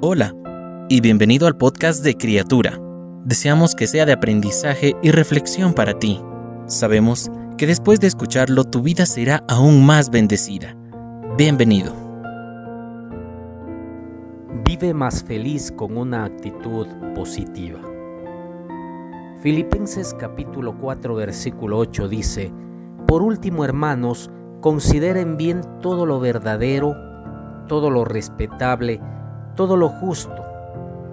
Hola y bienvenido al podcast de Criatura. Deseamos que sea de aprendizaje y reflexión para ti. Sabemos que después de escucharlo tu vida será aún más bendecida. Bienvenido. Vive más feliz con una actitud positiva. Filipenses capítulo 4 versículo 8 dice, Por último hermanos, consideren bien todo lo verdadero, todo lo respetable, todo lo justo,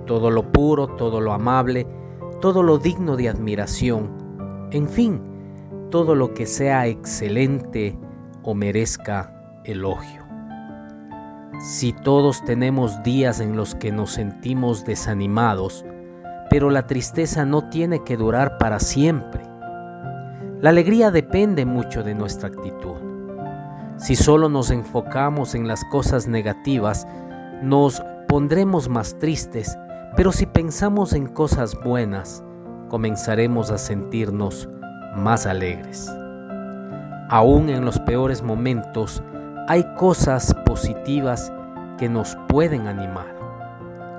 todo lo puro, todo lo amable, todo lo digno de admiración, en fin, todo lo que sea excelente o merezca elogio. Si todos tenemos días en los que nos sentimos desanimados, pero la tristeza no tiene que durar para siempre. La alegría depende mucho de nuestra actitud. Si solo nos enfocamos en las cosas negativas, nos pondremos más tristes, pero si pensamos en cosas buenas, comenzaremos a sentirnos más alegres. Aún en los peores momentos, hay cosas positivas que nos pueden animar.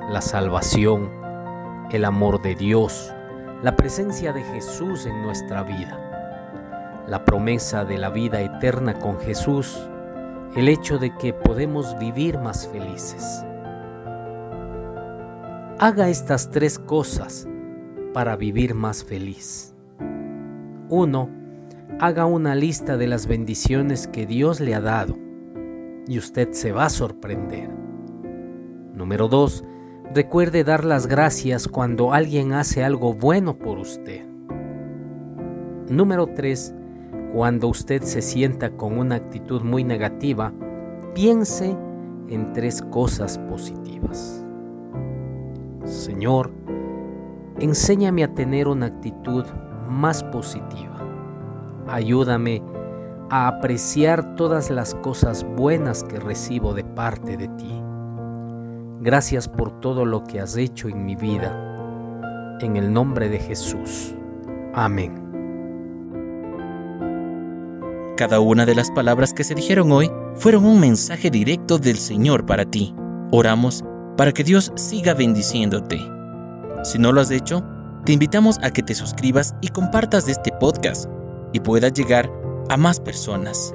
La salvación, el amor de Dios, la presencia de Jesús en nuestra vida, la promesa de la vida eterna con Jesús, el hecho de que podemos vivir más felices. Haga estas tres cosas para vivir más feliz. 1. Haga una lista de las bendiciones que Dios le ha dado y usted se va a sorprender. Número 2 Recuerde dar las gracias cuando alguien hace algo bueno por usted. Número 3. Cuando usted se sienta con una actitud muy negativa, piense en tres cosas positivas. Señor, enséñame a tener una actitud más positiva. Ayúdame a apreciar todas las cosas buenas que recibo de parte de ti. Gracias por todo lo que has hecho en mi vida. En el nombre de Jesús. Amén. Cada una de las palabras que se dijeron hoy fueron un mensaje directo del Señor para ti. Oramos para que Dios siga bendiciéndote. Si no lo has hecho, te invitamos a que te suscribas y compartas este podcast y pueda llegar a más personas.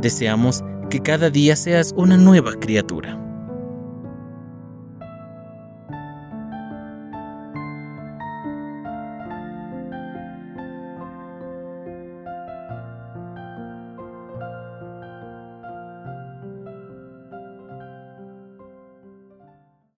Deseamos que cada día seas una nueva criatura.